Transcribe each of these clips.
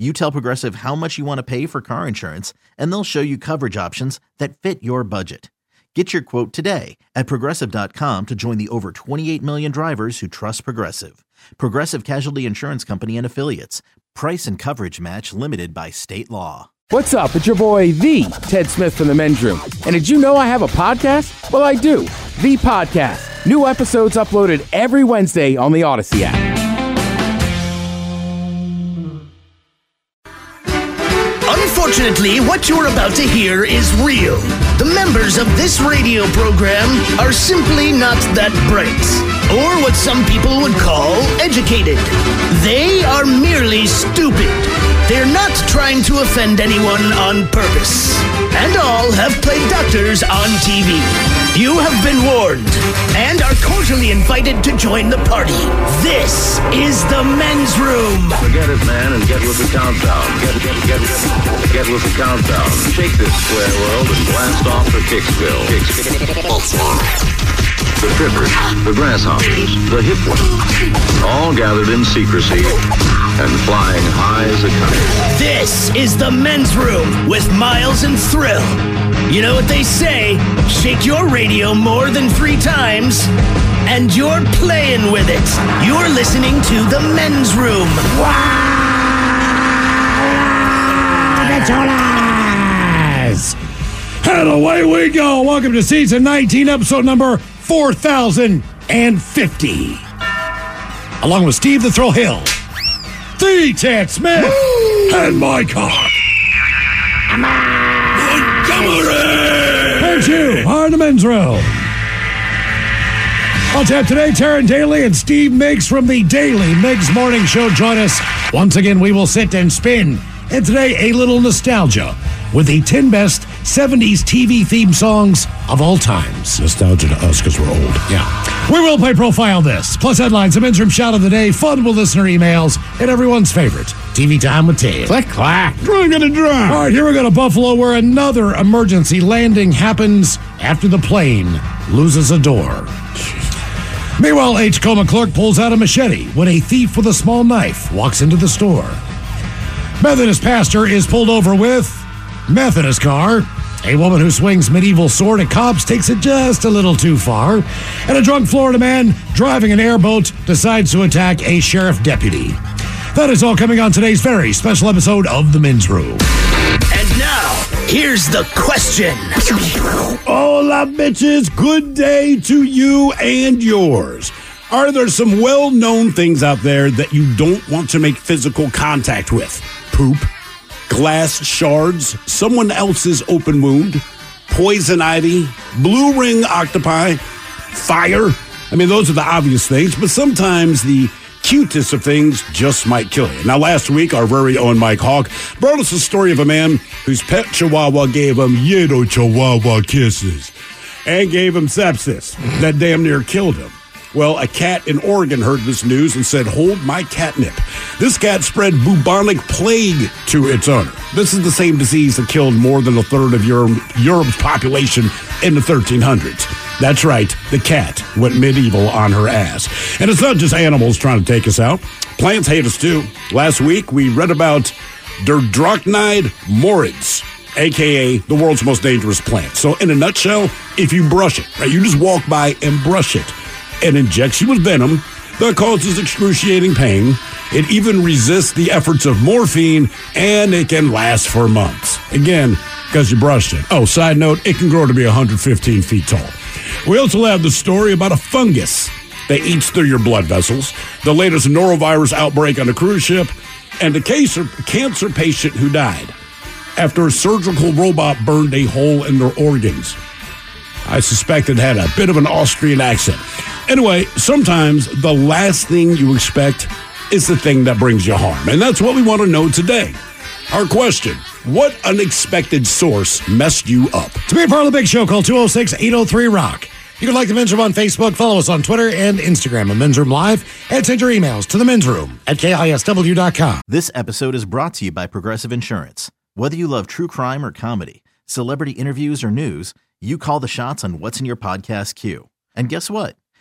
You tell Progressive how much you want to pay for car insurance, and they'll show you coverage options that fit your budget. Get your quote today at progressive.com to join the over 28 million drivers who trust Progressive. Progressive Casualty Insurance Company and Affiliates. Price and coverage match limited by state law. What's up? It's your boy, The Ted Smith from the men's room. And did you know I have a podcast? Well, I do. The Podcast. New episodes uploaded every Wednesday on the Odyssey app. Unfortunately, what you're about to hear is real. The members of this radio program are simply not that bright, or what some people would call educated. They are merely stupid. They're not trying to offend anyone on purpose. And all have played doctors on TV. You have been warned and are cordially invited to join the party. This is the men's room. Forget it, man, and get with the countdown. Get, get, get, get, with the countdown. Shake this square world and blast off for Kicksville. The trippers, the grasshoppers, the hip ones, all gathered in secrecy and flying high as a kite. This is the men's room with Miles and Thrill. You know what they say shake your radio more than three times, and you're playing with it. You're listening to the men's room. Wow! And away we go. Welcome to season 19, episode number 4050. Along with Steve the Thrill Hill, the Ted Smith, and my car. And you are the men's room. On tap today, Taryn Daly and Steve Miggs from the Daily Miggs Morning Show join us. Once again, we will sit and spin. And today, a little nostalgia with the 10 best 70s TV theme songs of all times. Nostalgia to us because we're old. Yeah. We will play Profile This, plus headlines, a men's room shout of the day, fun with listener emails, and everyone's favorite, TV Time with Ted. Click, clack. Drunk and a drunk. All right, here we go to Buffalo, where another emergency landing happens after the plane loses a door. Meanwhile, Tacoma clerk pulls out a machete when a thief with a small knife walks into the store. Methodist pastor is pulled over with Methodist car. A woman who swings medieval sword at cops takes it just a little too far. And a drunk Florida man driving an airboat decides to attack a sheriff deputy. That is all coming on today's very special episode of The Men's Room. And now, here's the question. Hola, bitches. Good day to you and yours. Are there some well known things out there that you don't want to make physical contact with? Poop, glass shards, someone else's open wound, poison ivy, blue ring octopi, fire? I mean, those are the obvious things, but sometimes the cutest of things just might kill you. Now, last week, our very own Mike Hawk brought us a story of a man whose pet chihuahua gave him yellow chihuahua kisses and gave him sepsis that damn near killed him. Well, a cat in Oregon heard this news and said, Hold my catnip. This cat spread bubonic plague to its owner. This is the same disease that killed more than a third of Europe, Europe's population in the 1300s. That's right, the cat went medieval on her ass. And it's not just animals trying to take us out, plants hate us too. Last week, we read about Dendrocnide moroides aka the world's most dangerous plant. So, in a nutshell, if you brush it, right, you just walk by and brush it, it injects you with venom that causes excruciating pain. It even resists the efforts of morphine, and it can last for months. Again, because you brushed it. Oh, side note, it can grow to be 115 feet tall. We also have the story about a fungus that eats through your blood vessels, the latest norovirus outbreak on a cruise ship, and a cancer, cancer patient who died after a surgical robot burned a hole in their organs. I suspect it had a bit of an Austrian accent. Anyway, sometimes the last thing you expect is the thing that brings you harm. And that's what we want to know today. Our question What unexpected source messed you up? To be a part of the big show, call 206 803 Rock. You can like the men's room on Facebook, follow us on Twitter and Instagram at Men's Room Live, and send your emails to the men's room at KISW.com. This episode is brought to you by Progressive Insurance. Whether you love true crime or comedy, celebrity interviews or news, you call the shots on what's in your podcast queue. And guess what?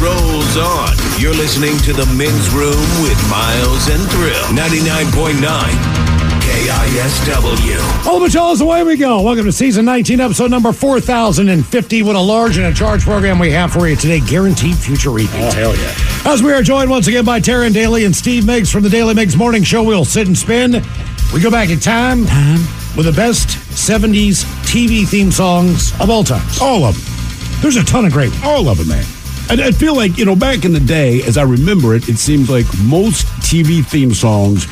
Century rolls on. You're listening to the men's room with Miles and Thrill. 99.9 KISW. All the Charles, away we go. Welcome to season 19, episode number 4050. What a large and a charge program we have for you today. Guaranteed future repeat. Oh, hell yeah. As we are joined once again by Taryn Daly and Steve Miggs from the Daily Miggs Morning Show, we'll sit and spin. We go back in time, time with the best 70s TV theme songs of all time. All of them. There's a ton of great ones. All of them, man. I, I feel like, you know, back in the day, as I remember it, it seems like most TV theme songs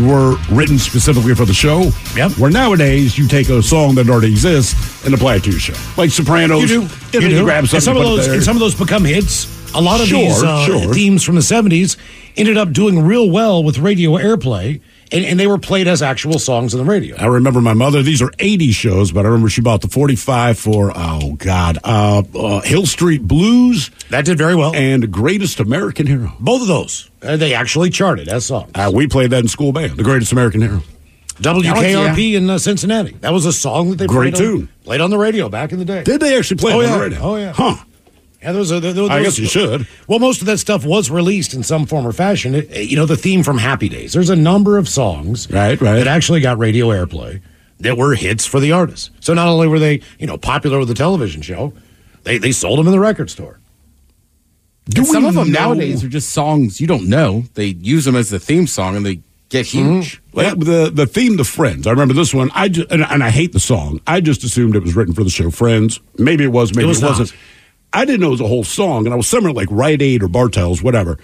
were written specifically for the show. Yep. Where nowadays you take a song that already exists and apply it to your show. Like Sopranos. You do. and You do. grab And some of those, and some of those become hits. A lot of Sure, these uh, sure. themes from the 70s ended up doing real well with radio airplay, and, and they were played as actual songs on the radio. I remember my mother. These are 80 shows, but I remember she bought the 45 for, oh, God, uh, uh, Hill Street Blues That did very well. and Greatest American Hero. Both of those, uh, they actually charted as songs. Uh, we played that in school band, The Greatest American Hero. WKRP in uh, Cincinnati. That was a song that they Great played, on, tune. played on the radio back in the day. Did they actually play Oh, it yeah. on the radio? Oh, yeah. Huh. Yeah, those are, those, those, I guess you should. Well, most of that stuff was released in some form or fashion. It- you know, the theme from Happy Days. There's a number of songs Right, right. that actually got radio airplay that were hits for the artists. So not only were they, you know, popular with the television show, they, they sold them in the record store. Do some of them know- nowadays are just songs you don't know. They use them as the theme song and they get mm-hmm. huge. Like the the theme, the Friends. I remember this one. I just, and, and I hate the song. I just assumed it was written for the show Friends. Maybe it was. Maybe It it, was not. Wasn't. I didn't know it was a whole song, and I was somewhere like Rite Aid or Bartell's, whatever.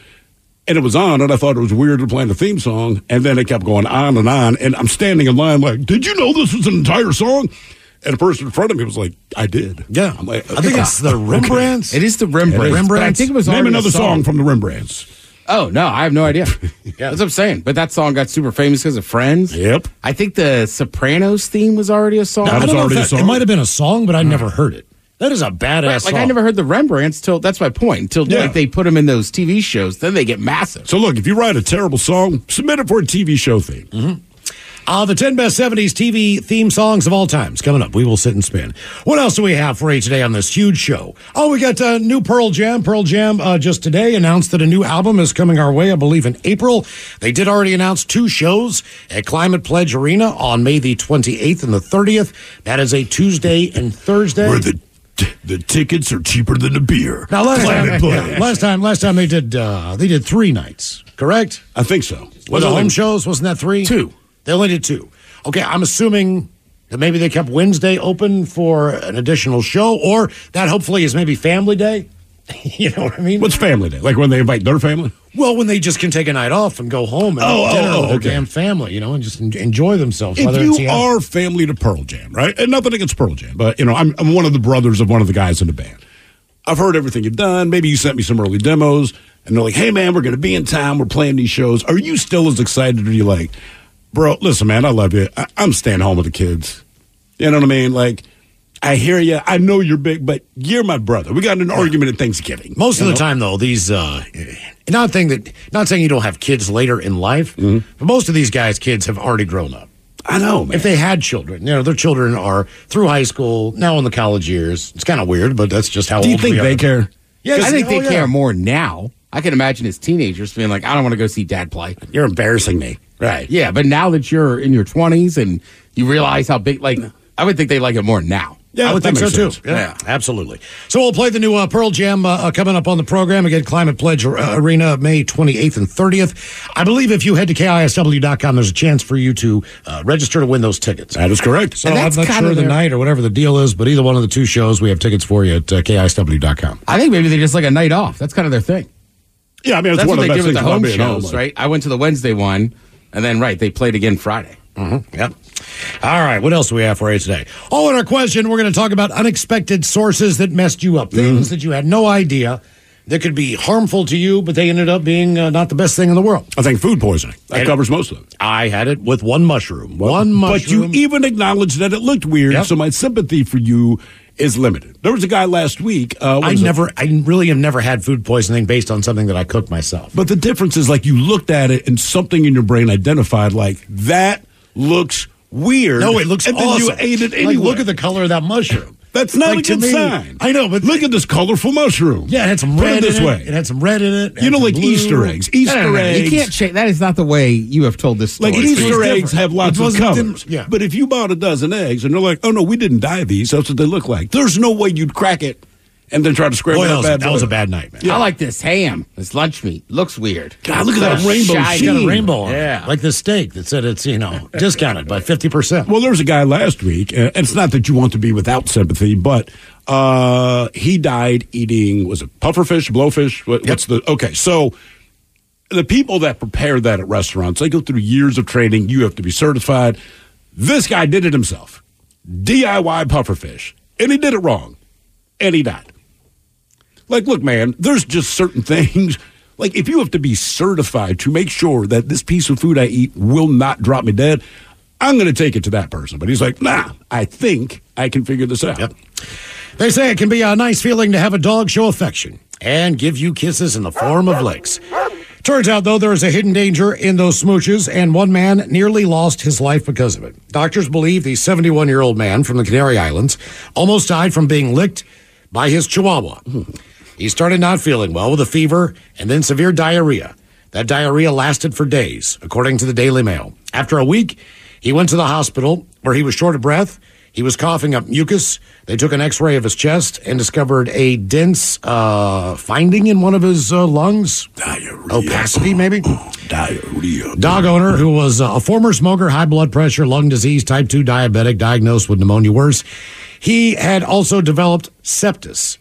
And it was on, and I thought it was weird to play the theme song, and then it kept going on and on. And I'm standing in line, like, "Did you know this was an entire song?" And the person in front of me was like, "I did." Yeah. I'm like, I think it's the Rembrandts. It is the Rembrandt. It is. But I think it was Name already a another song from the Rembrandts. Oh no, I have no idea. Yeah. That's what I'm saying. But that song got super famous because of Friends. Yep. I think the Sopranos theme was already a song. That was don't already a song? It might have been a song, but I hmm. never heard it. That is a badass Right, like song. I never heard the Rembrandts till that's my point. Until Yeah. like they put them in those TV shows, then they get massive. So look, if you write a terrible song, submit it for a TV show theme. Uh, the 10 best 70s TV theme songs of all times coming up. We will sit and spin. What else do we have for you today on this huge show? Oh, we got uh, new Pearl Jam. Pearl Jam uh, just today announced that a new album is coming our way, I believe, in April. They did already announce two shows at Climate Pledge Arena on May the 28th and the 30th. That is a Tuesday and Thursday. Where the the tickets are cheaper than the beer. now, last Planet time, Pledge. last time, last time they did uh, they did three nights, correct? I think so. Was the home shows? Wasn't that three? Two. They only did two. Okay, I'm assuming that maybe they kept Wednesday open for an additional show, or that hopefully is maybe Family Day. you know what I mean? What's family day? Like when they invite their family? Well, when they just can take a night off and go home and Oh, eat dinner oh, with their okay. damn family, you know, and just enjoy themselves. If you are family to Pearl Jam, right? And nothing against Pearl Jam, but you know, I'm, I'm one of the brothers of one of the guys in the band. I've heard everything you've done. Maybe you sent me some early demos, and they're like, "Hey, man, we're going to be in town. We're playing these shows. Are you still as excited? Or are you like, bro? Listen, man, I love you. I, I'm staying home with the kids. You know what I mean? Like, I hear you. I know you're big, but you're my brother. We got an argument at Thanksgiving. Most of the time, though, these uh, not saying that not saying you don't have kids later in life, but most of these guys' kids have already grown up. Mm-hmm. I know, man. If they had children, you know, their children are through high school now in the college years. It's kind of weird, but that's just how. It is. Do you think they are. care? Yes, I think oh, they yeah. care more now. I can imagine as teenagers being like, I don't want to go see dad play. You're embarrassing me. Right. Yeah, but now that you're in your 20s and you realize how big, like, I would think they like it more now. I would think so makes too. sense. Yeah, absolutely. So we'll play the new uh, Pearl Jam uh, uh, coming up on the program again. Climate Pledge uh, Arena, May 28th and 30th. I believe if you head to KISW.com, there's a chance for you to uh, register to win those tickets. That is correct. So I'm not sure the night or whatever the deal is, but either one of the two shows, we have tickets for you at uh, KISW.com. I think maybe they just like a night off. That's kind of their thing. Yeah, I mean, it's That's one what of the they best do with the home shows, home. right? I went to the Wednesday one, and then, right, they played again Friday. Mm-hmm. Yep. All right. What else do we have for you today? Oh, in our question, we're going to talk about unexpected sources that messed you up, things that you had no idea that could be harmful to you, but they ended up being uh, not the best thing in the world. I think food poisoning. That And- covers most of it. I had it with one mushroom. one mushroom. But you even acknowledged that it looked weird, Yep. so my sympathy for you is limited. There was a guy last week. Uh, I was it? never, I really have never had food poisoning based on something that I cooked myself. But the difference is like you looked at it and something in your brain identified like that looks weird. No, it looks and awesome. then you ate it Like, look at the color of that mushroom. That's not Like, a good me- sign. I know, but look at this colorful mushroom. Yeah, it had some Put red it this in way. it. It had some red in it. It You know, like blue. Easter eggs. Easter eggs. You can't change. That is not the way you have told this story. Like Easter eggs different. have lots of wasn't- colors. yeah. But if you bought a dozen eggs and they're like, oh no, we didn't dye these, that's what they look like. There's no way you'd crack it and then try to scramble Boy, that that was, bad that was a bad night, man. Yeah. I like this ham. This lunch meat looks weird. God, look at that Little rainbow shiny. It's got a rainbow on Yeah. it. Like the steak that said it's, you know, discounted by 50%. Well, there was a guy last week, and it's not that you want to be without sympathy, but uh, he died eating was it pufferfish, blowfish? What, What's the okay? So the people that prepare that at restaurants, they go through years of training. You have to be certified. This guy did it himself, DIY pufferfish, and he did it wrong, and he died. Like, look, man, there's just certain things. Like, if you have to be certified to make sure that this piece of food I eat will not drop me dead, I'm going to take it to that person. But he's like, nah, I think I can figure this out. Yep. They say it can be a nice feeling to have a dog show affection and give you kisses in the form of licks. Turns out, though, there is a hidden danger in those smooches, and one man nearly lost his life because of it. Doctors believe the 71 year old man from the Canary Islands almost died from being licked by his chihuahua. Hmm. He started not feeling well with a fever and then severe diarrhea. That diarrhea lasted for days, according to the Daily Mail. After a week, he went to the hospital where he was short of breath. He was coughing up mucus. They took an x ray of his chest and discovered a dense uh, finding in one of his uh, lungs. Diarrhea. Opacity, maybe? Diarrhea. Dog owner who was uh, a former smoker, high blood pressure, lung disease, type 2 diabetic, diagnosed with pneumonia worse. He had also developed sepsis.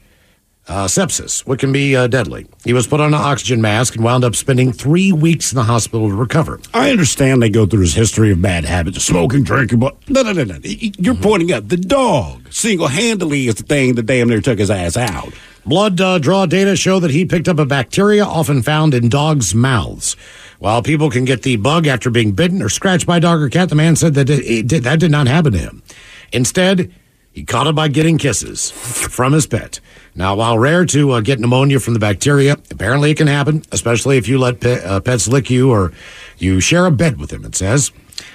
Uh, sepsis, what can be uh, deadly. He was put on an oxygen mask and wound up spending three weeks in the hospital to recover. I understand they go through his history of bad habits, smoking, drinking, but no, no, no, no. You're pointing out the dog single handedly is the thing that damn near took his ass out. Blood uh, draw data show that he picked up a bacteria often found in dogs' mouths. While people can get the bug after being bitten or scratched by a dog or cat, the man said that it, it did, that did not happen to him. Instead, he caught it by getting kisses from his pet. Now, while rare to uh, get pneumonia from the bacteria, apparently it can happen, especially if you let pe- uh, pets lick you or you share a bed with them, it says.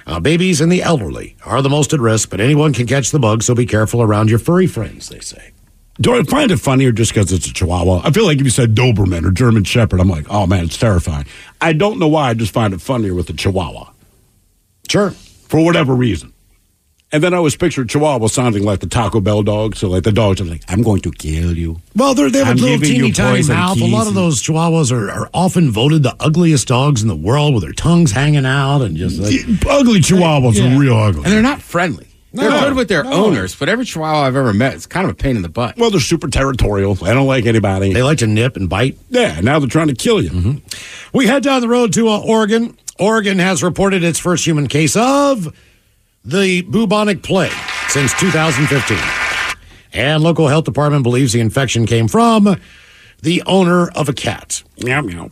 Uh, babies and the elderly are the most at risk, but anyone can catch the bug, so be careful around your furry friends, they say. Do I find it funnier just because it's a Chihuahua? I feel like if you said Doberman or German Shepherd, I'm like, oh man, it's terrifying. I don't know why. I just find it funnier with a Chihuahua Sure. for whatever reason. And then I was pictured Chihuahua sounding like the Taco Bell dog. So like the dogs are like, I'm going to kill you. Well, they're, they have I'm a little giving teeny you tiny poison mouth. A lot of those Chihuahuas are, are often voted the ugliest dogs in the world with their tongues hanging out and just like. Ugly Chihuahuas Yeah. are real ugly. And they're not friendly. They're good with their no. owners, but every chihuahua I've ever met is kind of a pain in the butt. Well, they're super territorial. They don't like anybody. They like to nip and bite. Yeah, now they're trying to kill you. We head down the road to uh, Oregon. Oregon has reported its first human case of the bubonic plague since 2015. And local health department believes the infection came from the owner of a cat.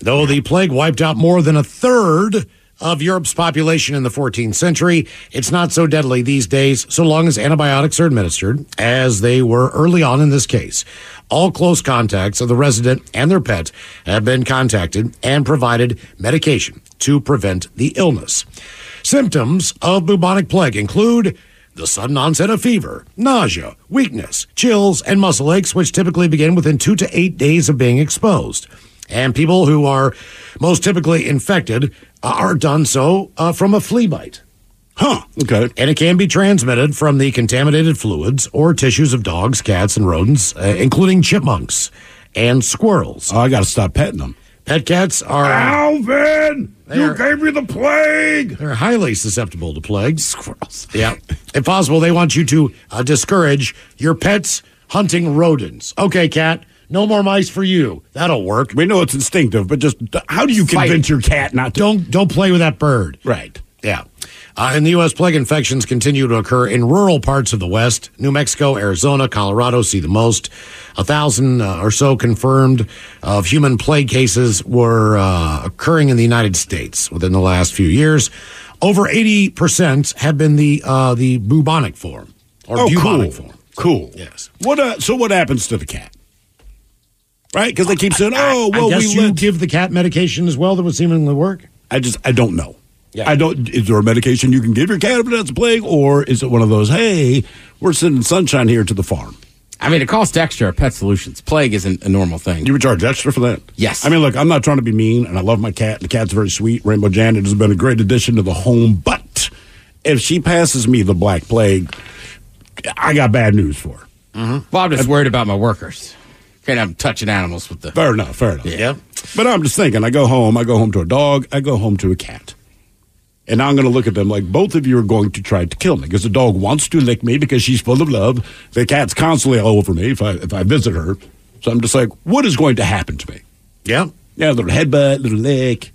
Though the plague wiped out more than a third of Europe's population in the 14th century, it's not so deadly these days so long as antibiotics are administered, as they were early on in this case. All close contacts of the resident and their pet have been contacted and provided medication to prevent the illness. Symptoms of bubonic plague include the sudden onset of fever, nausea, weakness, chills, and muscle aches, which typically begin within two to eight days of being exposed. And people who are most typically infected uh, are done so uh, from a flea bite. Huh. Okay. And it can be transmitted from the contaminated fluids or tissues of dogs, cats, and rodents, uh, including chipmunks and squirrels. Oh, I got to stop petting them. Pet cats are Alvin, you gave me the plague. they're highly susceptible to plagues. Squirrels. Yeah. if possible, they want you to uh, discourage your pets hunting rodents. Okay, cat. No more mice for you. That'll work. We know it's instinctive, but just how do you Fight convince your cat not to? Don't don't play with that bird. Right. Yeah. Uh, in the U.S., plague infections continue to occur in rural parts of the West. New Mexico, Arizona, Colorado see the most. A thousand uh, or so confirmed of human plague cases were uh, occurring in the United States within the last few years. Over 80% have been the uh, the bubonic form or Oh, bubonic cool. form. Cool. Yes. What? Uh, so what happens to the cat? Right? Because they keep saying, "Oh, well, I guess we you let." give the cat medication as well that would seemingly work. I just, I don't know. Yeah. I don't. Is there a medication you can give your cat if it has a plague, or is it one of those? Hey, we're sending sunshine here to the farm. I mean, it costs extra at Pet Solutions. Plague isn't a normal thing. You would charge extra for that? Yes. I mean, look, I'm not trying to be mean, and I love my cat. The cat's very sweet. Rainbow Janet has been a great addition to the home, but if she passes me the black plague, I got bad news for her. Mm-hmm. Well, I'm just worried about my workers. Can't have them touching animals with the. Fair enough, fair enough. Yeah. But I'm just thinking, I go home, I go home to a dog, I go home to a cat. And now I'm going to look at them like both of you are going to try to kill me because the dog wants to lick me because she's full of love. The cat's constantly all over me if I if I visit her. So I'm just like, what is going to happen to me? Yeah. Yeah, a little headbutt, a little lick,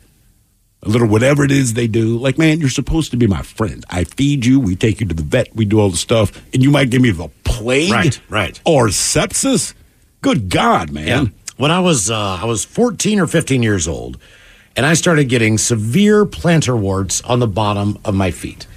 a little whatever it is they do. Like, man, you're supposed to be my friend. I feed you, we take you to the vet, we do all the stuff, and you might give me the plague, Right, right. or sepsis. Good God, man! Yeah. When I was uh, I was 14 or 15 years old, and I started getting severe plantar warts on the bottom of my feet.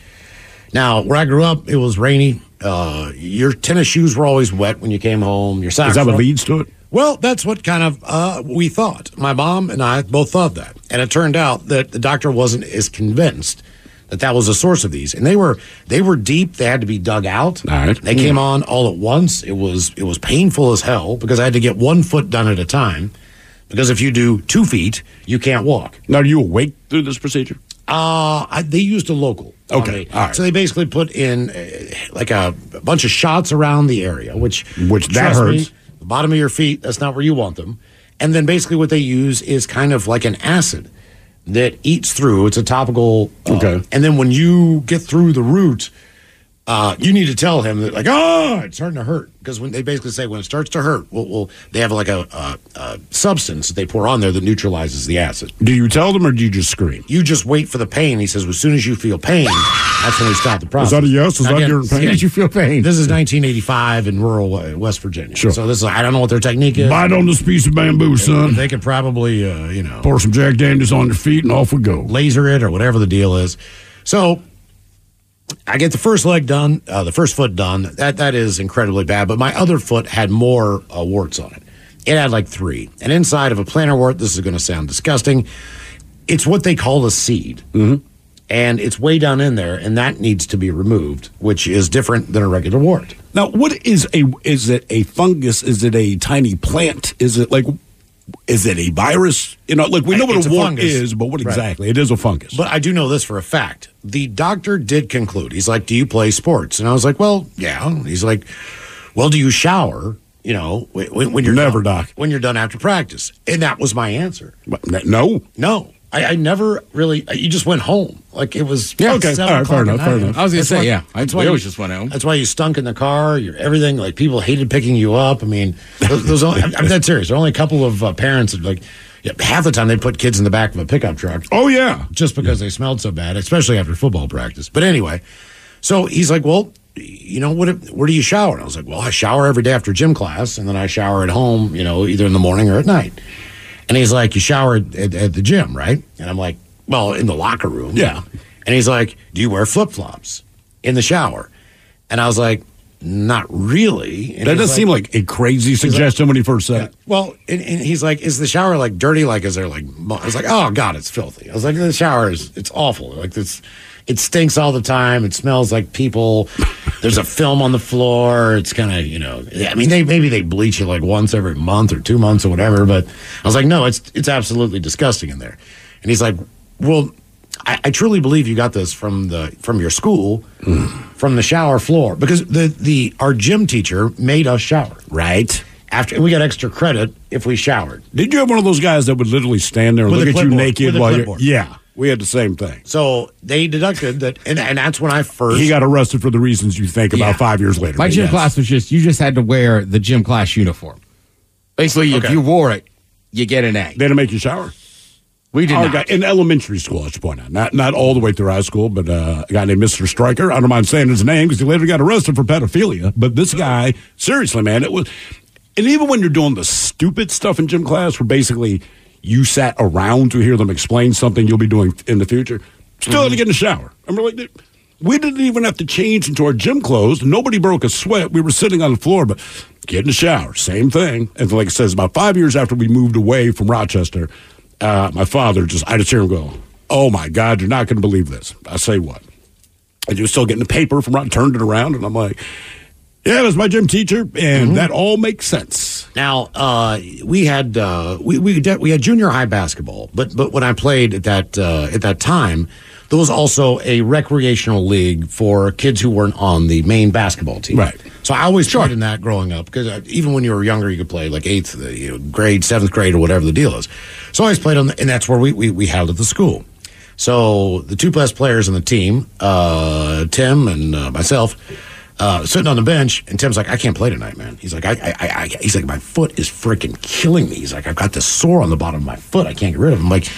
Now, where I grew up, it was rainy. Uh, your tennis shoes were always wet when you came home. Your socks. Is that what leads to it? Well, that's what kind of uh, we thought. My mom and I both thought that, and it turned out that the doctor wasn't as convinced that that was the source of these. And they were they were deep. They had to be dug out. All right. They came on all at once. It was it was painful as hell because I had to get one foot done at a time. Because if you do two feet, you can't walk. Now, are you awake through this procedure? Uh, I, they used a local. Okay, me. all right. So they basically put in uh, like a, a bunch of shots around the area, which Which that trust me, hurts. the bottom of your feet. That's not where you want them. And then basically what they use is kind of like an acid that eats through. It's a topical. uh, Okay. And then when you get through the root, uh, you need to tell him that like, oh, it's starting to hurt because when they basically say when it starts to hurt, well, well they have like a, a, a substance that they pour on there that neutralizes the acid. Do you tell them or do you just scream? You just wait for the pain. He says, as soon as you feel pain, that's when we stop the process. Is that a yes? Is that Again, you're in pain? Did you feel pain? This is 1985 in rural uh, West Virginia. Sure. So this is, I don't know what their technique is. Bite on this piece of bamboo, son. They could probably, uh, you know, Pour some Jack Daniels on your feet and off we go. laser it or whatever the deal is. So I get the first leg done, uh, the first foot done. That that is incredibly bad. But my other foot had more uh, warts on it. It had like three, and inside of a plantar wart, this is going to sound disgusting. It's what they call a seed, mm-hmm. and it's way down in there, and that needs to be removed, which is different than a regular wart. Now, what is a is it a fungus? Is it a tiny plant? Is it like is it a virus? You know, like we know what It's a a wart fungus. is, but what Right. exactly? It is a fungus. But I do know this for a fact. The doctor did conclude. He's like, "Do you play sports?" And I was like, "Well, yeah." He's like, "Well, do you shower?" You know, when, when you're Never, done, Doc. When you're done after practice, and that was my answer. But no, No, I, I never really. You just went home. Like it was. Yeah, okay. seven All right, fair enough, fair enough. I was gonna That's say, why- yeah. I- That's why you always just went home. That's why you stunk in the car. You're everything. Like people hated picking you up. I mean, those, those only, I'm, I'm dead serious. There are only a couple of uh, parents that like. Yeah, half the time they put kids in the back of a pickup truck. Oh yeah. just because they smelled so bad, especially after football practice. But anyway, so he's like, "Well, you know, what? Where do you shower?" And I was like, "Well, I shower every day after gym class, and then I shower at home. You know, either in the morning or at night." And he's like, "You shower at, at, at the gym, right?" And I'm like, "Well, in the locker room." Yeah. And he's like, "Do you wear flip flops in the shower?" And I was like, "Not really." And That does seem like a crazy suggestion when he first said it. well, and, and he's like, "Is the shower like dirty? Like, is there like?" mu-" I was like, "Oh God, it's filthy." I was like, "The shower is it's awful. Like this, it stinks all the time. It smells like people. There's a film on the floor. It's kind of you know. I mean, they maybe they bleach it like once every month or two months or whatever. But I was like, no, it's it's absolutely disgusting in there. And he's like, well. I, I truly believe you got this from the from your school, from the shower floor because the the our gym teacher made us shower Right. after we got extra credit if we showered. Did you have one of those guys that would literally stand there and With look at you naked With while you're? clipboard. Yeah, we had the same thing. So they deducted that, and, and that's when I first. He got arrested for the reasons you think about Yeah. five years later. My gym yes. class was just you just had to wear the gym class uniform. Basically, if you wore it, you get an A. They didn't make you shower. We did Our not. guy, in elementary school, I should point out, not not all the way through high school, but uh, a guy named Mr. Stryker. I don't mind saying his name because he later got arrested for pedophilia. But this guy, seriously, man, it was. And even when you're doing the stupid stuff in gym class, where basically you sat around to hear them explain something you'll be doing in the future, still had to get in the shower. I'm like, we didn't even have to change into our gym clothes. Nobody broke a sweat. We were sitting on the floor, but get in the shower, same thing. And like it says, about five years after we moved away from Rochester, uh, my father just, I just hear him go, "Oh my God, you're not going to believe this." I say what? And you were still getting the paper from Ron, turned it around, and I'm like, "Yeah, it was my gym teacher, and that all makes sense." Now uh, we had uh, we we de- we had junior high basketball, but but when I played at that uh, at that time, there was also a recreational league for kids who weren't on the main basketball team. Right. So I always played in that growing up because uh, even when you were younger, you could play like eighth uh, you know, grade, seventh grade, or whatever the deal is. So I always played on, the, and that's where we, we we held at the school. So the two best players on the team, uh, Tim and uh, myself, uh, sitting on the bench, and Tim's like, "I can't play tonight, man." He's like, I, I, I, I- he's like, my foot is freaking killing me." He's like, "I've got this sore on the bottom of my foot. I can't get rid of it." I'm like,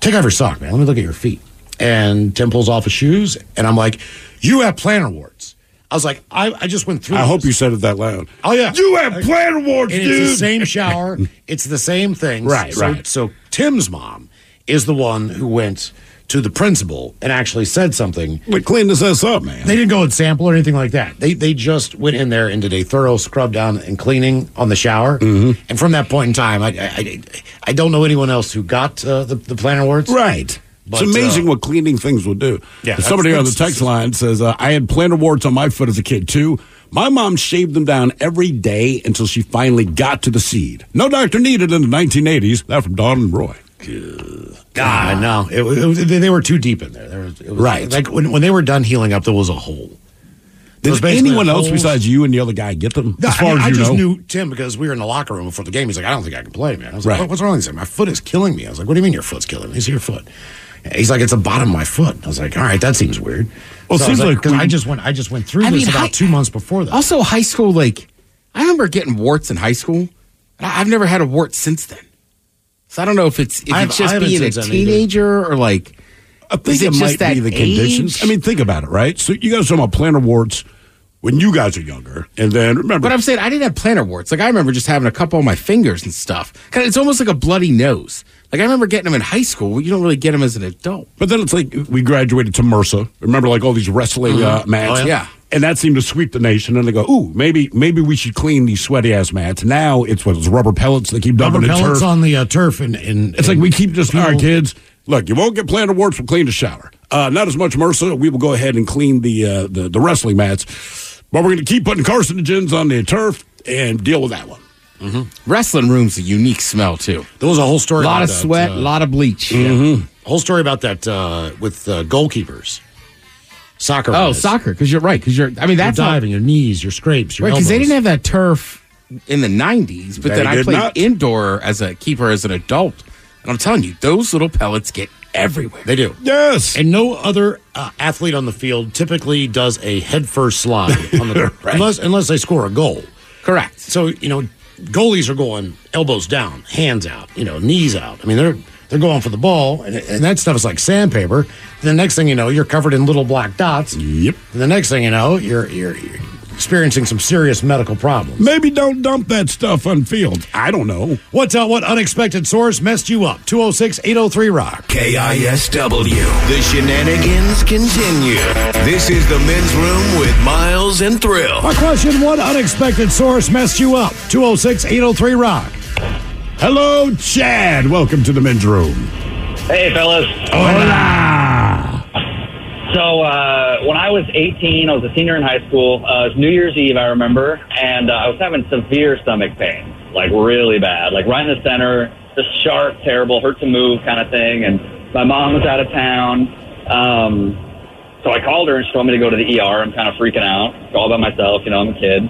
"Take off your sock, man. Let me look at your feet." And Tim pulls off his shoes, and I'm like, "You have plantar warts." I was like, "I, I just went through." I hope you said it that loud. Oh yeah, You have plantar warts, and dude. It's the same shower. it's the same thing. Right, so, right. So Tim's mom is the one who went to the principal and actually said something. Like, clean this ass up, man. They didn't go and sample or anything like that. They they just went in there and did a thorough scrub down and cleaning on the shower. Mm-hmm. And from that point in time, I I, I, I don't know anyone else who got uh, the the plantar warts. Right. But, it's amazing uh, what cleaning things will do. Yeah, Somebody on the text line says, uh, I had plantar warts on my foot as a kid, too. My mom shaved them down every day until she finally got to the seed. No doctor needed in the 1980s. That from Don and Roy. God, no, it, it, was- they were too deep in there. there was, it was, Right. Like when when they were done healing up, there was a hole. Did anyone else holes. besides you and the other guy get them? No, as I, far mean, as I just know? knew Tim because we were in the locker room before the game. He's like, I don't think I can play, man. I was like, Right. "What- what's wrong? He said, my foot is killing me. I was like, what do you mean your foot's killing me? He's your foot. He's like, it's the bottom of my foot. I was like, all right, that seems weird. Well, it So I was seems like because I just went, I just went through I this mean, about hi- two months before that. Also, high school, like, I remember getting warts in high school. I- I've never had a wart since then. So I don't know if it's if I it's I just being a since then either. teenager or like. I think Is it it, just might that be the conditions. I mean, think about it, right? So you guys are talking about plantar warts when you guys are younger, and then remember, But I'm saying I didn't have plantar warts. Like I remember just having a couple on my fingers and stuff. It's almost like a bloody nose. Like I remember getting them in high school. You don't really get them as an adult. But then it's like we graduated to MRSA. Remember, like all these wrestling uh, mats. Oh, yeah. Yeah. And that seemed to sweep the nation. And they go, "Ooh, maybe maybe we should clean these sweaty ass mats." Now it's what it's rubber pellets. They keep dumping Rubber in pellets turf. on the uh, turf, and, and it's like we keep just all right, people- kids. Look, you won't get plantar warts from clean the shower. Uh, not as much MRSA. We will go ahead and clean the uh, the, the wrestling mats, but we're going to keep putting carcinogens on the turf and deal with that one. Wrestling room's a unique smell too. There was a whole story. A lot about of that, sweat, a uh, lot of bleach. whole story about that uh, with uh, goalkeepers, soccer. Oh, guys. soccer, because you're right. Because you're. I mean, Your that's how- diving, your knees, your scrapes, your right. Because they didn't have that turf in the '90s. But They then I played not. indoor as a keeper as an adult. And I'm telling you, those little pellets get everywhere. They do. Yes. And no other uh, athlete on the field typically does a headfirst slide on the Right. unless unless they score a goal. Correct. So you know, goalies are going elbows down, hands out, you know, knees out. I mean, they're they're going for the ball, and, and that stuff is like sandpaper. The next thing you know, you're covered in little black dots. Yep. And the next thing you know, you're you're, you're experiencing some serious medical problems. Maybe don't dump that stuff on field. I don't know. What's uh, what unexpected source messed you up? 206-803 rock. KISW. The shenanigans continue. This is the men's room with Miles and Thrill. Our question: What unexpected source messed you up? 206-803 rock. Hello, Chad. Welcome to the men's room. Hey, fellas. Hola. So, uh, when I was 18, I was a senior in high school. Uh, it was New Year's Eve, I remember, and uh, I was having severe stomach pain, like really bad, like right in the center, just sharp, terrible, hurt to move kind of thing. And my mom was out of town. Um, so I called her and she told me to go to the ER. I'm kind of freaking out. All by myself, you know, I'm a kid.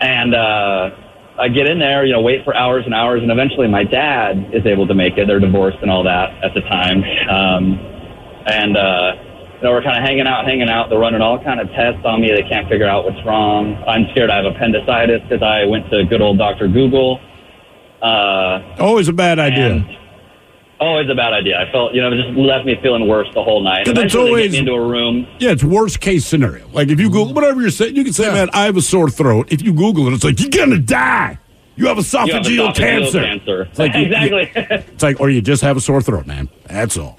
And, uh, I get in there, you know, wait for hours and hours, and eventually my dad is able to make it. They're divorced and all that at the time. Um, and, uh, you know, we're kind of hanging out, hanging out. They're running all kind of tests on me. They can't figure out what's wrong. I'm scared I have appendicitis because I went to good old Dr. Google. Uh, Always a bad idea. and- always a bad idea. I felt, you know, it just left me feeling worse the whole night. it's always- into a room. Yeah, it's worst case scenario. Like if you Google whatever you're saying, you can say, "Man, I have a sore throat." If you Google it, it's like you're gonna die. You have You have esophageal, esophageal cancer. cancer. It's like you- exactly. It's like, or you just have a sore throat, man. That's all.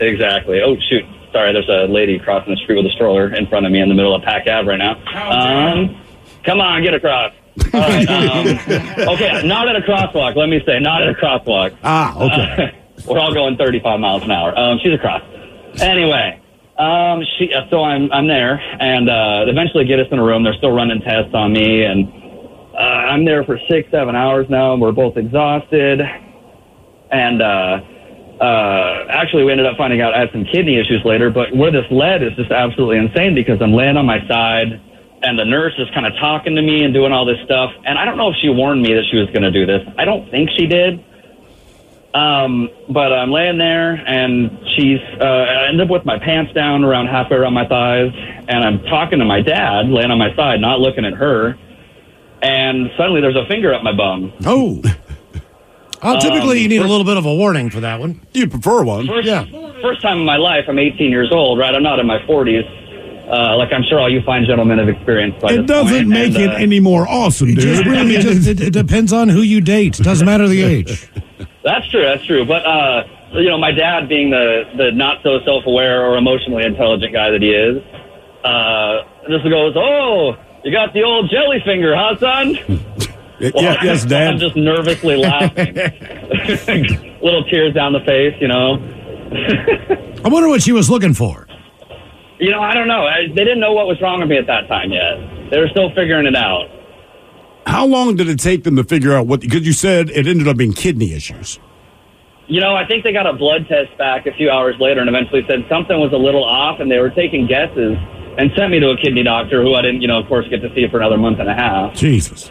Exactly. Oh shoot! Sorry, there's a lady crossing the street with a stroller in front of me in the middle of Pac Ave right now. Um, come on, get across. All right. Um, okay, not at a crosswalk. Let me say, not at a crosswalk. Ah, okay. Uh, we're all going 35 miles an hour. Um, she's across. Anyway, um, she. uh, So I'm I'm there, and uh, eventually get us in a room. They're still running tests on me, and uh, I'm there for six, seven hours now. We're both exhausted, and uh, uh, actually, we ended up finding out I had some kidney issues later. But where this led is just absolutely insane because I'm laying on my side, and the nurse is kind of talking to me and doing all this stuff. And I don't know if she warned me that she was going to do this. I don't think she did. Um, but I'm laying there, and she's. Uh, I end up with my pants down around halfway around my thighs, and I'm talking to my dad, laying on my side, not looking at her. And suddenly, there's a finger up my bum. Oh. Uh, typically, Um, you need a little bit of a warning for that one. You prefer one? First, Yeah. first time in my life, I'm 18 years old, right? I'm not in my 40s. Uh, like I'm sure all you fine gentlemen have experienced by It this doesn't point. make And, it uh, any more awesome, It just dude. really just, it, it depends on who you date. Doesn't matter the age. That's true. That's true. But uh, you know, my dad, being the the not so self aware or emotionally intelligent guy that he is, uh, just goes, "Oh, you got the old jelly finger, huh, son?" yeah, yes, I'm Dad. just nervously laughing, little tears down the face. You know. I wonder what she was looking for. You know, I don't know. I, they didn't know what was wrong with me at that time yet. They were still figuring it out. How long did it take them to figure out what? Because you said it ended up being kidney issues. You know, I think they got a blood test back a few hours later and eventually said something was a little off and they were taking guesses and sent me to a kidney doctor who I didn't, you know, of course, get to see for another month and a half. Jesus.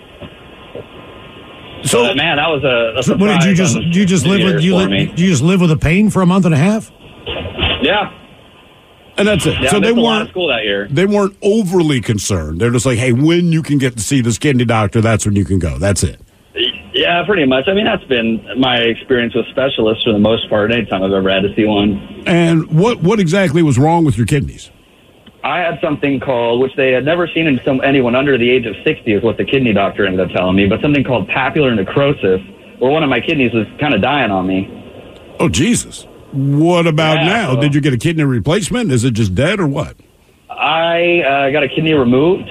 So, man, that was a, a what did you just you just live with you, li- me. you just live with a pain for a month and a half? Yeah. And that's it. Yeah, so they missed a lot of weren't school that year. they weren't overly concerned. They're just like, hey, when you can get to see this kidney doctor, that's when you can go. That's it. Yeah, pretty much. I mean, that's been my experience with specialists for the most part. Anytime I've ever had to see one. And what what exactly was wrong with your kidneys? I had something called, which they had never seen in some, anyone under the age of 60, is what the kidney doctor ended up telling me, but something called papillary necrosis, where one of my kidneys was kind of dying on me. Oh Jesus! What about Yeah, now? so- Did you get a kidney replacement? Is it just dead or what? I uh, got a kidney removed,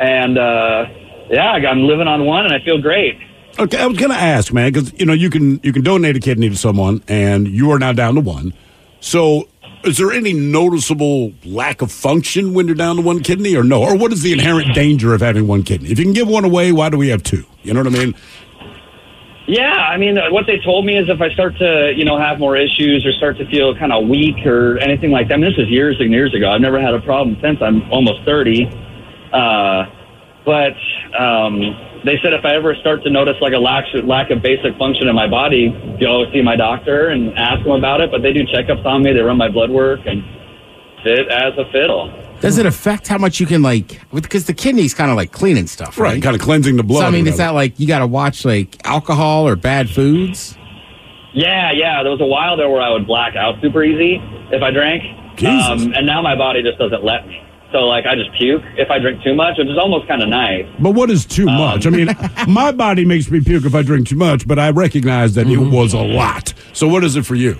and uh, yeah, I'm living on one, and I feel great. Okay, I was going to ask, man, because you know you can you can donate a kidney to someone, and you are now down to one. So, is there any noticeable lack of function when you're down to one kidney, or no? Or what is the inherent danger of having one kidney? If you can give one away, why do we have two? You know what I mean? Yeah, I mean, uh, what they told me is if I start to, you know, have more issues or start to feel kind of weak or anything like that. I mean, this is years and years ago. I've never had a problem since. I'm almost 30. Uh, But um, they said if I ever start to notice like a lack lack of basic function in my body, go see my doctor and ask them about it. But they do checkups on me. They run my blood work and fit as a fiddle. Does it affect how much you can like? Because the kidney's kind of like cleaning stuff, right? Right, kind of cleansing the blood. So I mean, or is that like you got to watch like alcohol or bad foods? Yeah, yeah. There was a while there where I would black out super easy if I drank, Jesus. um, and now my body just doesn't let me. So like I just puke if I drink too much, which is almost kind of nice. But what is too Um, much? I mean, my body makes me puke if I drink too much, but I recognize that Mm-hmm. it was a lot. So what is it for you?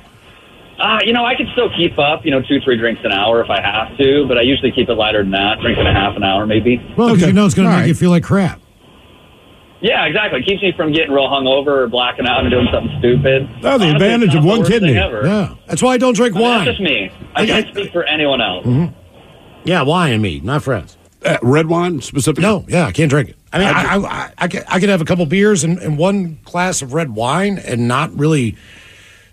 Uh, you know, I can still keep up, you know, two, three drinks an hour if I have to, but I usually keep it lighter than that, drink and a half an hour maybe. Well, because Okay. you know it's going to make right. you feel like crap. Yeah, exactly. It keeps me from getting real hungover or blacking out and doing something stupid. Oh, the Honestly, advantage of one kidney. ever. Yeah, that's why I don't drink I mean, wine. That's just me. I I- can't I- speak for anyone else. Yeah, wine and me, not friends. Uh, red wine specifically? No, yeah, I can't drink it. I mean, I, I, I, I, could, I could have a couple beers and, and one glass of red wine and not really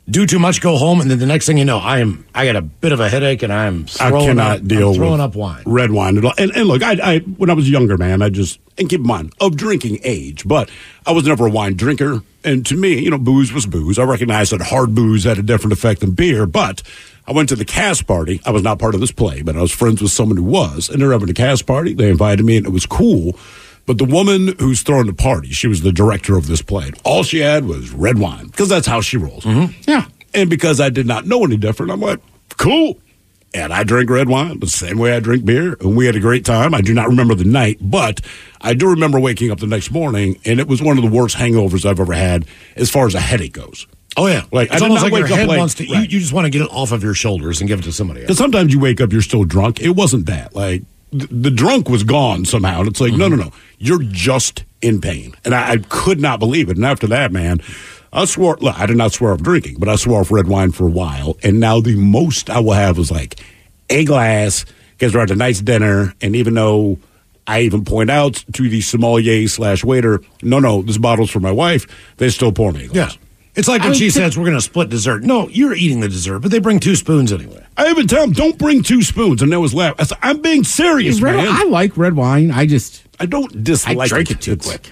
do too much, go home, and then the next thing you know, I am I got a bit of a headache and I'm I cannot up, deal I'm throwing up wine. red wine at all. And, and look, I, I when I was younger, man, I just and keep in mind of drinking age, but I was never a wine drinker. And to me, you know, booze was booze. I recognized that hard booze had a different effect than beer, but I went to the cast party. I was not part of this play, but I was friends with someone who was, and they're having a cast party. They invited me, and it was cool. But the woman who's throwing the party, she was the director of this play. All she had was red wine because that's how she rolls. Mm-hmm. Yeah. And because I did not know any different, I'm like, cool. And I drink red wine the same way I drink beer. And we had a great time. I do not remember the night, but I do remember waking up the next morning, and it was one of the worst hangovers I've ever had as far as a headache goes. Oh yeah, Like, it's almost like your head late. wants to. You, Right. you just want to get it off of your shoulders and give it to somebody else. Because sometimes you wake up, you're still drunk. It wasn't that. Like, th- the drunk was gone somehow. And it's like, no, mm-hmm. no, no. You're just in pain. And I, I could not believe it. And after that, man, I swore, look, I did not swear off drinking, but I swore off red wine for a while. And now the most I will have is like a glass because we're at a nice dinner. And even though I even point out to the sommelier slash waiter, no, no, this bottle's for my wife, they still pour me a glass. Yeah, it's like when I mean, she to- says we're going to split dessert. No, you're eating the dessert, but they bring two spoons anyway. I even tell them, don't bring two spoons. And they was laugh. I said, I'm being serious, Red- man. I like red wine. I just I don't dislike. I dislike drink it too It's- quick.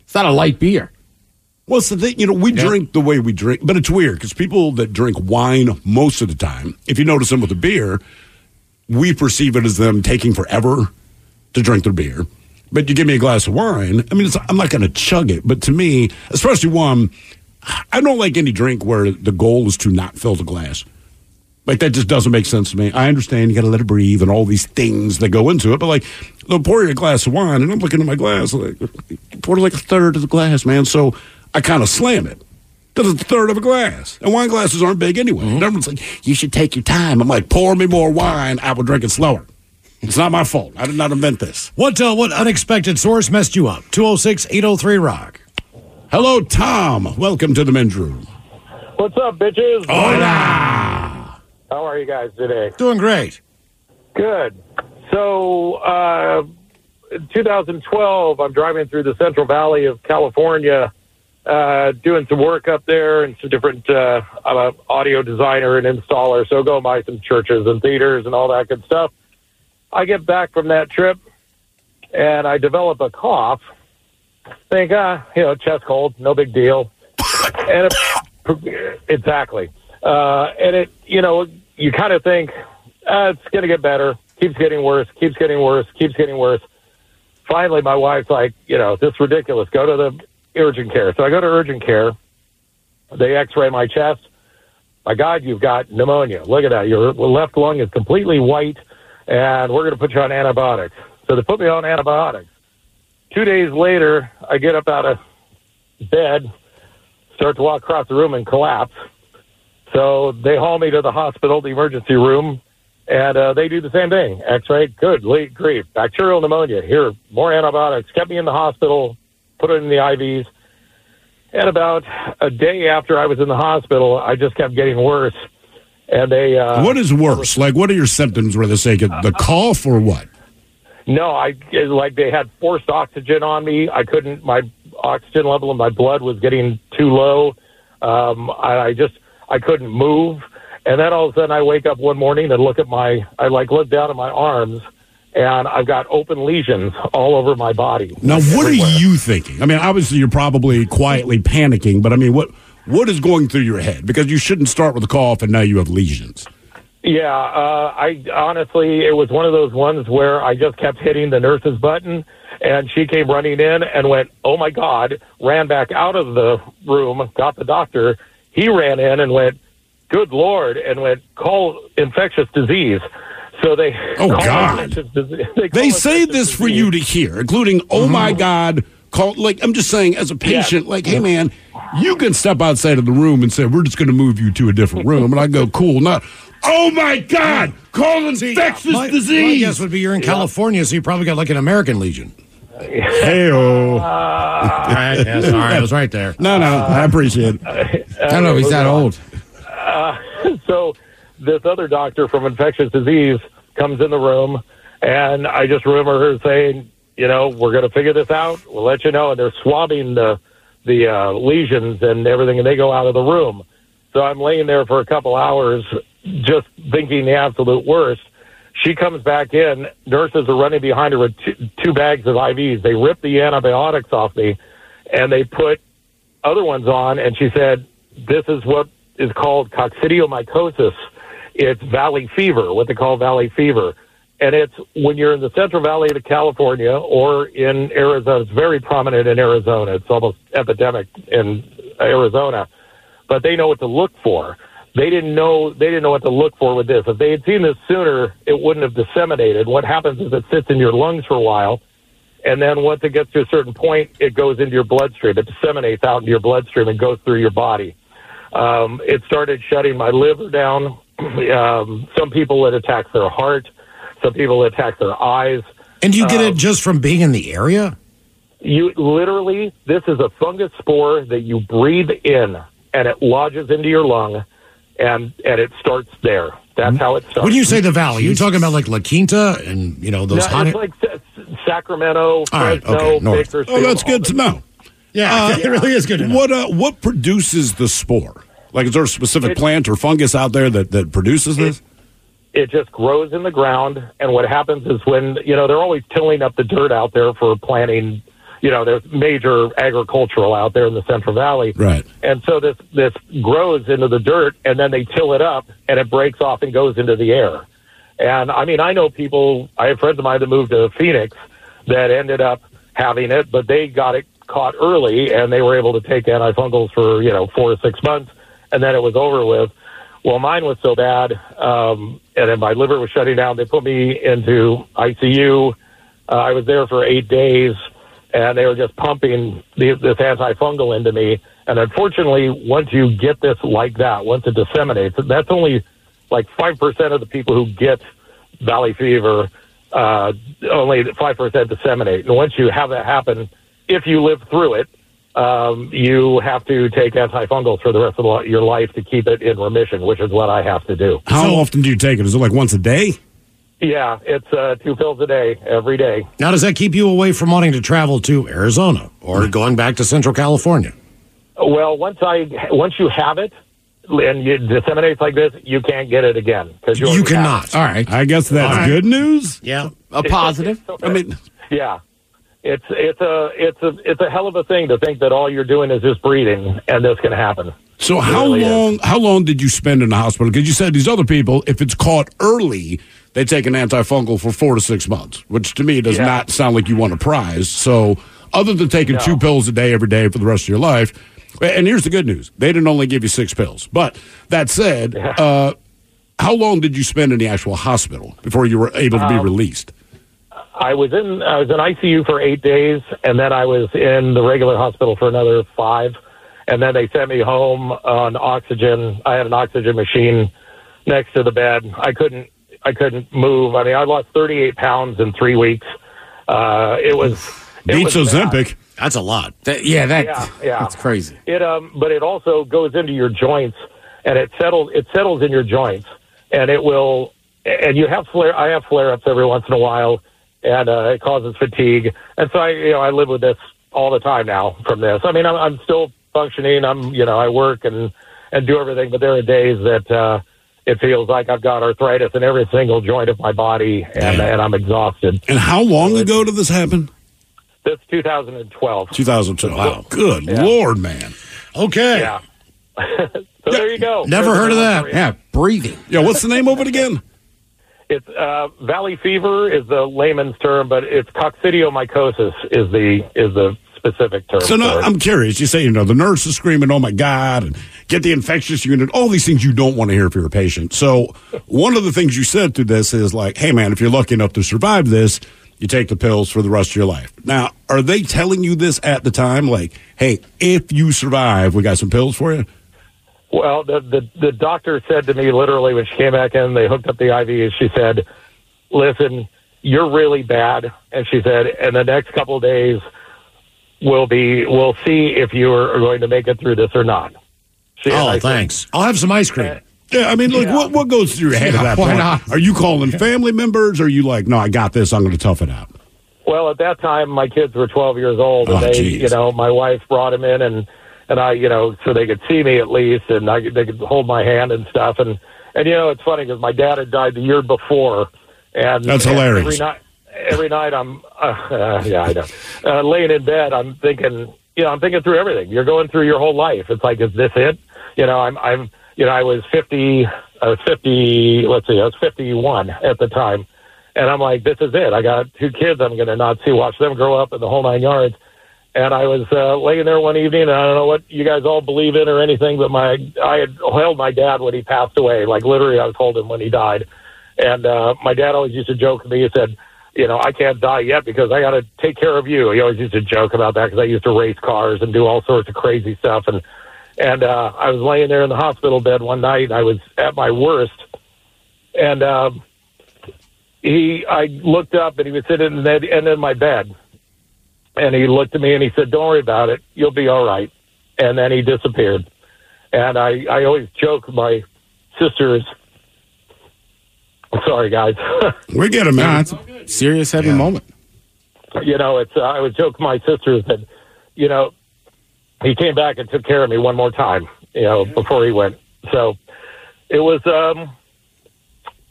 It's not a light beer. Well, it's the thing, you know, we Yeah. drink the way we drink, but it's weird because people that drink wine most of the time, if you notice them with a beer, we perceive it as them taking forever to drink their beer. But you give me a glass of wine, I mean, it's, I'm not going to chug it. But to me, especially one, I don't like any drink where the goal is to not fill the glass. Like that just doesn't make sense to me. I understand you got to let it breathe and all these things that go into it, but like they'll pour you a glass of wine, and I'm looking at my glass like pour like a third of the glass, man. So I kind of slam it because it's a third of a glass, and wine glasses aren't big anyway. And everyone's like, "You should take your time." I'm like, "Pour me more wine. I will drink it slower." It's not my fault. I did not invent this. What uh, what unexpected source messed you up? 206 803 Rock. Hello, Tom. Welcome to the men's room. What's up, bitches? Hola. How are you guys today? Doing great. Good. So, uh, in 2012, I'm driving through the Central Valley of California, uh, doing some work up there and some different. Uh, I'm an audio designer and installer, so go by some churches and theaters and all that good stuff. I get back from that trip, and I develop a cough. Think, ah, you know, chest cold, no big deal. and it, exactly. Uh, and it, you know, you kind of think uh, it's going to get better. Keeps getting worse. Keeps getting worse. Keeps getting worse. Finally, my wife's like, you know, this is ridiculous. Go to the urgent care. So I go to urgent care. They X-ray my chest. My God, you've got pneumonia. Look at that. Your left lung is completely white, and we're going to put you on antibiotics. So they put me on antibiotics. Two days later, I get up out of bed, start to walk across the room, and collapse. So they haul me to the hospital, the emergency room, and uh, they do the same thing. X-ray, good, late grief, bacterial pneumonia. Here, more antibiotics. Kept me in the hospital, put it in the IVs. And about a day after I was in the hospital, I just kept getting worse. And they uh, what is worse? Like, what are your symptoms where they say the cough or what? No, I it- like they had forced oxygen on me. I couldn't. My oxygen level in my blood was getting too low. Um, I, I just I couldn't move. And then all of a sudden, I wake up one morning and look at my. I like look down at my arms, and I've got open lesions all over my body. Now, what Everywhere. are you thinking? I mean, obviously, you're probably quietly panicking, but I mean, what what is going through your head? Because you shouldn't start with a cough and now you have lesions. Yeah, uh, I honestly, it was one of those ones where I just kept hitting the nurse's button, and she came running in and went, "Oh my God!" Ran back out of the room, got the doctor. He ran in and went, "Good Lord!" and went, "Call infectious disease." So they Oh, God. they They say this for you to hear, including, oh my Mm-hmm. God, call, like, I'm just saying, as a patient, like, hey man, you can step outside of the room and say, we're just going to move you to a different room. And I go, cool, not, oh my God, call infectious my, disease. My guess would be you're in California, so you probably got like an American Legion. Hey, All right, yeah, sorry, I was right there. No, no, I appreciate it. I don't know if he's that old. Uh, so this other doctor from infectious disease comes in the room, and I just remember her saying, "You know, we're going to figure this out. We'll let you know." And they're swabbing the the uh, lesions and everything, and they go out of the room. So I'm laying there for a couple hours, just thinking the absolute worst. She comes back in. Nurses are running behind her with two, two bags of IVs. They rip the antibiotics off me, and they put other ones on. And she said, "This is what is called coccidiomycosis. It's valley fever, what they call valley fever." And it's when you're in the Central Valley of California or in Arizona. It's very prominent in Arizona. It's almost epidemic in Arizona. But they know what to look for. They didn't know they didn't know what to look for with this. If they had seen this sooner, it wouldn't have disseminated. What happens is it sits in your lungs for a while, and then once it gets to a certain point, it goes into your bloodstream. It disseminates out into your bloodstream and goes through your body. Um, it started shutting my liver down. um, some people it attacks their heart. Some people it attacks their eyes. And do you get Um, it just from being in the area? You literally, this is a fungus spore that you breathe in, and it lodges into your lung, and and it starts there. That's how it starts. When you say the valley, you're talking about like La Quinta and you know those no, hot. it's like Sa- Sacramento, All right, Fresno, okay, north. Bakersfield. Oh, that's good to know. Yeah, it really is good to know. What, uh, what produces the spore? Like, is there a specific plant or fungus out there that, that produces this? it just grows in the ground. And what happens is when, you know, they're always tilling up the dirt out there for planting, you know, there's major agricultural out there in the Central Valley. Right. And so this, this grows into the dirt and then they till it up and it breaks off and goes into the air. And I mean, I know people, I have friends of mine that moved to Phoenix that ended up having it, but they got it caught early and they were able to take antifungals for, you know, four to six months and then it was over with. Well, mine was so bad, um, and then my liver was shutting down. They put me into ICU. Uh, I was there for eight days, and they were just pumping the, this antifungal into me. And unfortunately, once you get this like that, once it disseminates, that's only like five percent of the people who get valley fever. Uh, only five percent disseminate, and once you have that happen, if you live through it, um, you have to take antifungals for the rest of your life to keep it in remission, which is what I have to do. How often do you take it? Is it like once a day? Yeah, it's uh, two pills a day, every day. Now, does that keep you away from wanting to travel to Arizona or going back to Central California? Well, once I once you have it and it disseminates like this, you can't get it again because You cannot. All right. I guess that's All right. good news. Yeah. A positive. I mean, Yeah, it's it's a it's a it's a hell of a thing to think that all you're doing is just breathing and this can happen. so It how really is. long? How long did you spend in the hospital? Because you said these other people, if it's caught early, they take an antifungal for four to six months, which to me does Yeah. not sound like you want a prize. So, other than taking No. two pills a day every day for the rest of your life, and here's the good news: they didn't only give you six pills. But that said, uh, how long did you spend in the actual hospital before you were able to be Um, released? I was in I was in ICU for eight days, and then I was in the regular hospital for another five, and then they sent me home on oxygen. I had an oxygen machine next to the bed. I couldn't I couldn't move. I mean, I lost 38 pounds in three weeks. Uh, it was it Beats was bad. Ozempic. That's a lot. That, yeah, that, Yeah, yeah. that's crazy. It um, but it also goes into your joints, and it settles it settles in your joints, and it will. And you have flare. I have flare ups every once in a while, and uh, it causes fatigue. And so I, you know, I live with this all the time now from this. I mean, I'm, I'm still functioning. I'm, you know, I work and and do everything, but there are days that uh, it feels like I've got arthritis in every single joint of my body, and, and I'm exhausted. And how long ago did this happen? This 2012. 2002. Wow. Good Yeah. Lord, man. Okay. Yeah. so there you go. Never heard of that. Yeah, breathing. Yeah, what's the name of it again? It's uh, valley fever is the layman's term, but it's coccidiomycosis is the is the specific term. So no. I'm curious. You say, you know, the nurse is screaming, "Oh my God!" and get the infectious unit. All these things you don't want to hear if you're a patient. So one of the things you said through this is like, "Hey, man, if you're lucky enough to survive this, you take the pills for the rest of your life." Now, are they telling you this at the time? Like, "Hey, if you survive, we got some pills for you." Well, the, the the doctor said to me literally when she came back in, they hooked up the IV, and she said, "Listen, you're really bad," and she said, "In the next couple of days, we'll be we'll see if you are going to make it through this or not." She, and Oh, I said, thanks. I'll have some ice cream. Uh, yeah, I mean, like, Yeah. what what goes through your head Yeah, at that why point? not? Are you calling family members? Or are you like, "No, I got this. I'm going to tough it out." Well, at that time, my kids were 12 years old, and Oh, they, geez. you know, my wife brought them in, and and I, you know, so they could see me at least, and I, they could hold my hand and stuff, and and you know, it's funny because my dad had died the year before, and That's and hilarious. Every night, every night, I'm, uh, yeah, I know, uh, laying in bed, I'm thinking, you know, I'm thinking through everything. You're going through your whole life. It's like, is this it? You know, I'm, I'm, you know, I was 50, I was 50, let's see, I was 51 at the time. And I'm like, this is it. I got two kids. I'm going to not see, watch them grow up in the whole nine yards. And I was uh, laying there one evening, and I don't know what you guys all believe in or anything, but my I had held my dad when he passed away. Like literally, I was holding when he died. And uh, my dad always used to joke with me. He said, "You know, I can't die yet because I got to take care of you." He always used to joke about that because I used to race cars and do all sorts of crazy stuff. And and uh, I was laying there in the hospital bed one night. I was at my worst, and um, he I looked up and he was sitting in the end of my bed, and he looked at me and he said, "Don't worry about it. You'll be all right." And then he disappeared. And I I always joke my sisters. Sorry, guys. We get it, Nah, man. it's a serious, heavy moment. you know, it's uh, I would joke my sisters that, you know, he came back and took care of me one more time, you know, before he went. So it was, um,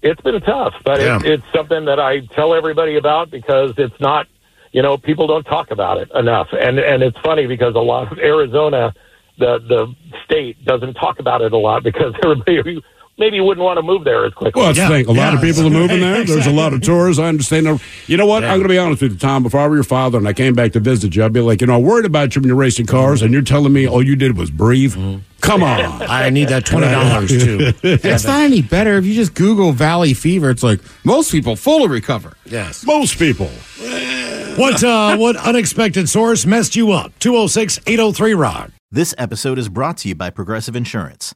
it's been tough, but Yeah. it, it's something that I tell everybody about because it's not, you know, people don't talk about it enough, and and it's funny because a lot of Arizona, the the state doesn't talk about it a lot because everybody maybe you wouldn't want to move there as quickly. Well, that's the thing. A lot of people are moving there. There's a lot of tourists. I understand. You know what? I'm going to be honest with you, Tom. Before I were your father and I came back to visit you, I'd be like, you know, I worried about you when you're racing cars, and you're telling me all you did was breathe. Come on. I need that twenty dollars too. It's not any better if you just Google Valley Fever. It's like most people fully recover. Yes. Most people. What uh, what unexpected source messed you up? 206-803 rock. This episode is brought to you by Progressive Insurance.